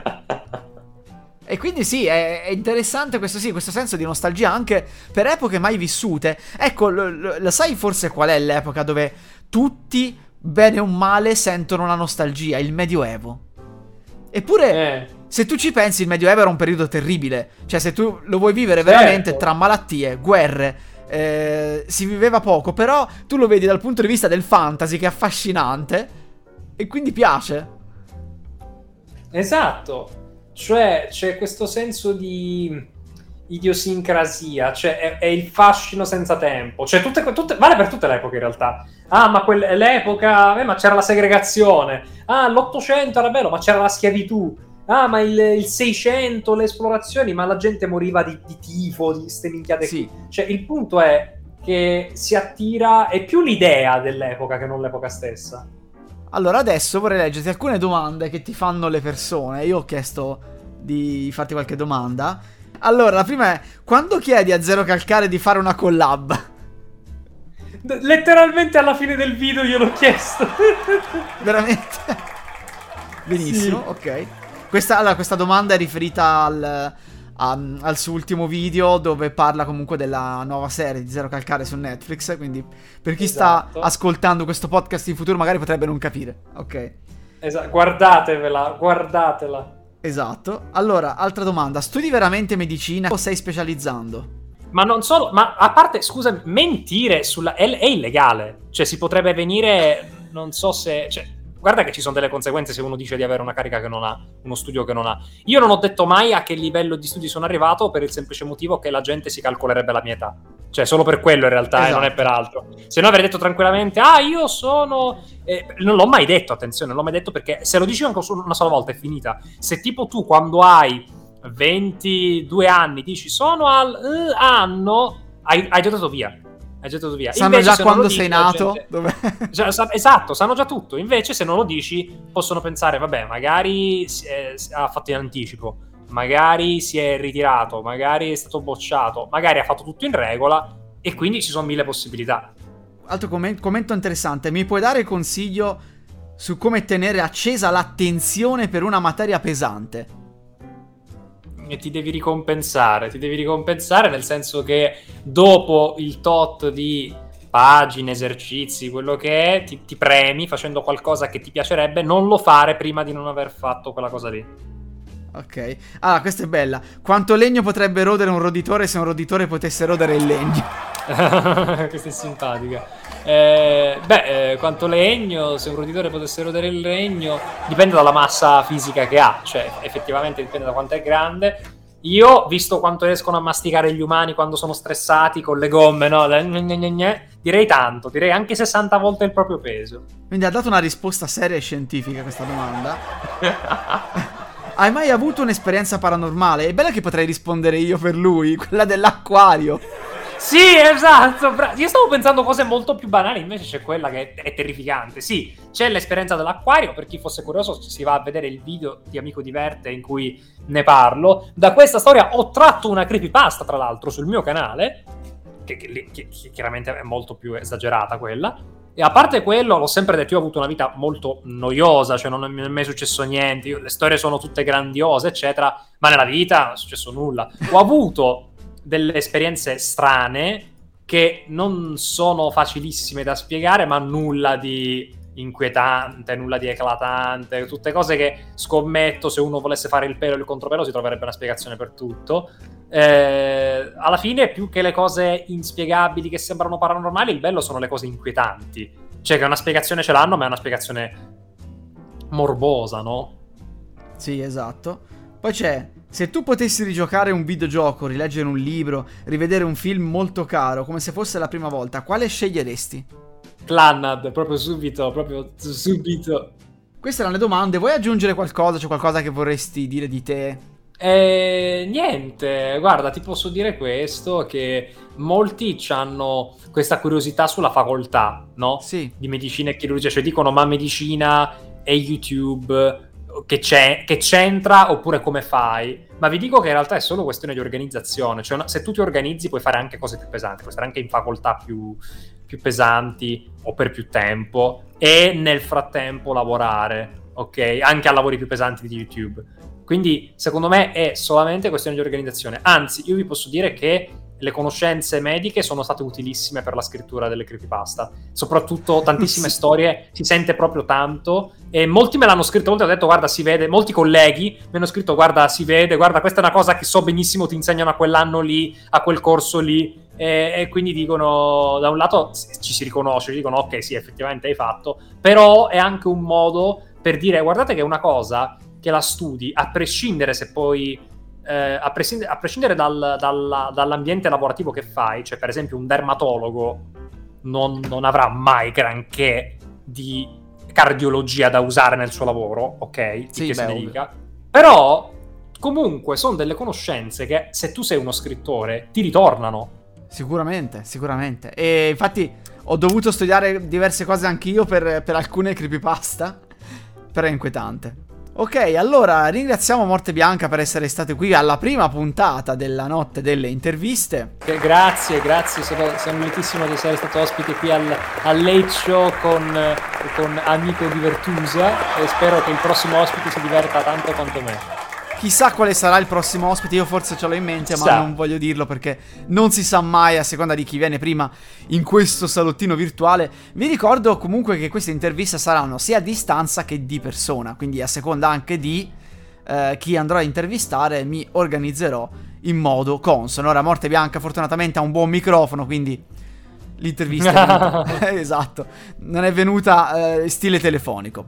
E quindi sì, è, interessante questo sì, questo senso di nostalgia anche per epoche mai vissute. Ecco, lo, lo- lo sai forse qual è l'epoca dove tutti, bene o male, sentono la nostalgia? Il Medioevo. Eppure, Eh, se tu ci pensi, il Medioevo era un periodo terribile. Cioè, se tu lo vuoi vivere Certo. veramente tra malattie, guerre, eh, si viveva poco, però tu lo vedi dal punto di vista del fantasy che è affascinante e quindi piace. esatto. Cioè, c'è questo senso di idiosincrasia, cioè è, è il fascino senza tempo. Cioè, tutte, tutte- vale per tutte le epoche in realtà. Ah, ma quel- l'epoca, eh, ma c'era la segregazione. Ah, l'Ottocento era bello, ma c'era la schiavitù. Ah, ma il, il 600, le esplorazioni, ma la gente moriva di, di tifo, di ste minchiate Sì. Cioè, il punto è, che si attira, è più l'idea dell'epoca che non l'epoca stessa. Allora, adesso vorrei leggerti alcune domande che ti fanno le persone. Io ho chiesto di farti qualche domanda. Allora, la prima è: quando chiedi a Zero Calcare di fare una collab? Letteralmente alla fine del video gliel'ho chiesto. Veramente? Benissimo, sì. ok. Questa, allora, questa domanda è riferita al, um, al suo ultimo video dove parla comunque della nuova serie di Zero Calcare su Netflix. Quindi per chi esatto. sta ascoltando questo podcast in futuro magari potrebbe non capire. Ok. Esatto, guardatevela, guardatela. Esatto. Allora, altra domanda. Studi veramente medicina o stai specializzando? Ma non solo, ma a parte, scusa, mentire sulla... È, è illegale. Cioè, si potrebbe venire, non so se... Cioè, guarda che ci sono delle conseguenze se uno dice di avere una carica che non ha, uno studio che non ha. Io non ho detto mai a che livello di studi sono arrivato per il semplice motivo che la gente si calcolerebbe la mia età. Cioè, solo per quello in realtà, esatto. e non è per altro. Se no avrei detto tranquillamente, ah, io sono... Eh, non l'ho mai detto, attenzione, non l'ho mai detto perché se lo dici anche una sola volta è finita. Se tipo tu quando hai 22 anni dici sono al uh, anno, hai, hai già dato via hai gettato via. Sanno Invece, già quando sei nato? Gente... Cioè, esatto, sanno già tutto. Invece, se non lo dici, possono pensare, vabbè, magari è, ha fatto in anticipo, magari si è ritirato, magari è stato bocciato, magari ha fatto tutto in regola e quindi ci sono mille possibilità. Altro comment- commento interessante, mi puoi dare consiglio su come tenere accesa l'attenzione per una materia pesante? E ti devi ricompensare, ti devi ricompensare nel senso che dopo il tot di pagine, esercizi, quello che è, ti, ti premi facendo qualcosa che ti piacerebbe, non lo fare prima di non aver fatto quella cosa lì. Ok. Ah, questa è bella. Quanto legno potrebbe rodere un roditore se un roditore potesse rodere il legno? questa è simpatica. Eh, beh, eh, quanto legno, se un roditore potesse rodere il legno, dipende dalla massa fisica che ha, cioè effettivamente dipende da quanto è grande. Io, visto quanto riescono a masticare gli umani quando sono stressati con le gomme, no? Direi tanto, direi anche 60 volte il proprio peso. Quindi ha dato una risposta seria e scientifica a questa domanda. Hai mai avuto un'esperienza paranormale? È bella che potrei rispondere io per lui, quella dell'acquario. Sì, esatto. Bra- Io stavo pensando cose molto più banali, invece c'è quella che è, terrificante. Sì, c'è l'esperienza dell'acquario. Per chi fosse curioso, si va a vedere il video di Amico Diverte in cui ne parlo. Da questa storia ho tratto una creepypasta, tra l'altro, sul mio canale. Che, che, che, che chiaramente è molto più esagerata quella. E a parte quello, l'ho sempre detto, io ho avuto una vita molto noiosa, cioè non mi è mai successo niente, io, le storie sono tutte grandiose, eccetera, ma nella vita non è successo nulla. Ho avuto delle esperienze strane che non sono facilissime da spiegare, ma nulla di inquietante, nulla di eclatante, tutte cose che scommetto se uno volesse fare il pelo e il contropelo si troverebbe una spiegazione per tutto. Eh, alla fine, più che le cose inspiegabili che sembrano paranormali, il bello sono le cose inquietanti. Cioè che una spiegazione ce l'hanno, ma è una spiegazione morbosa, no? Sì, esatto. Poi c'è se tu potessi rigiocare un videogioco, rileggere un libro, rivedere un film molto caro, come se fosse la prima volta, quale sceglieresti? Clannad, proprio subito, proprio subito. Queste erano le domande. Vuoi aggiungere qualcosa? C'è qualcosa che vorresti dire di te? Eh, niente, guarda, ti posso dire questo, che molti hanno questa curiosità sulla facoltà, no? Sì. Di medicina e chirurgia, cioè dicono ma medicina e YouTube che, che c'entra oppure come fai. Ma vi dico che in realtà è solo questione di organizzazione. Cioè, se tu ti organizzi, puoi fare anche cose più pesanti, puoi stare anche in facoltà più, più pesanti o per più tempo e nel frattempo lavorare, ok? Anche a lavori più pesanti di YouTube. Quindi, secondo me, è solamente questione di organizzazione. Anzi, io vi posso dire che le conoscenze mediche sono state utilissime per la scrittura delle creepypasta. Soprattutto tantissime sì. storie, si sente proprio tanto. E molti me l'hanno scritto, molti hanno detto guarda si vede, molti colleghi mi hanno scritto guarda si vede, guarda questa è una cosa che so benissimo ti insegnano a quell'anno lì, a quel corso lì. E, e quindi dicono, da un lato ci si riconosce, dicono ok sì effettivamente hai fatto, però è anche un modo per dire guardate che è una cosa che la studi, a prescindere se poi eh, a, prescind- a, prescindere dal, dal, dall'ambiente lavorativo che fai, cioè per esempio un dermatologo non, non, avrà mai granché di cardiologia da usare nel suo lavoro, ok? Sì, che ne dica. Però comunque sono delle conoscenze che se tu sei uno scrittore ti ritornano. Sicuramente, sicuramente. E infatti ho dovuto studiare diverse cose anch'io per, per alcune creepypasta. Però è inquietante. Ok, allora ringraziamo Morte Bianca per essere state qui alla prima puntata della notte delle interviste. Eh, grazie, grazie, sono, sono lietissimo di essere stato ospite qui al, al Late Show con, con Amico Divertusa e spero che il prossimo ospite si diverta tanto quanto me. Chissà quale sarà il prossimo ospite, io forse ce l'ho in mente, ma non voglio dirlo perché non si sa mai a seconda di chi viene prima in questo salottino virtuale. Vi ricordo comunque che queste interviste saranno sia a distanza che di persona, quindi a seconda anche di eh, chi andrò a intervistare mi organizzerò in modo consono. Ora Morte Bianca fortunatamente ha un buon microfono, quindi l'intervista è esatto, non è venuta eh, stile telefonico.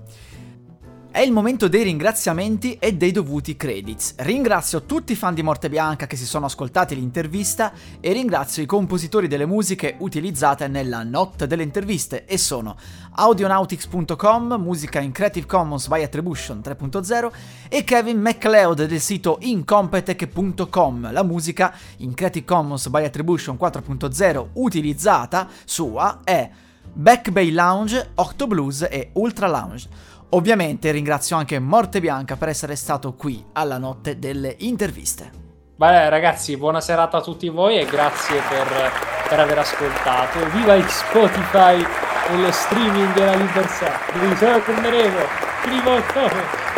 È il momento dei ringraziamenti e dei dovuti credits. Ringrazio tutti i fan di Morte Bianca che si sono ascoltati l'intervista e ringrazio i compositori delle musiche utilizzate nella notte delle interviste e sono audionautics.com, musica in Creative Commons by Attribution 3.0 e Kevin MacLeod del sito incompetech.com, la musica in Creative Commons by Attribution 4.0 utilizzata sua è Back Bay Lounge, Octo Blues e Ultra Lounge. Ovviamente ringrazio anche Morte Bianca per essere stato qui alla notte delle interviste. Beh ragazzi, buona serata a tutti voi e grazie per, per aver ascoltato. Viva Spotify e lo streaming della libertà! Vi torneremo prima o poi!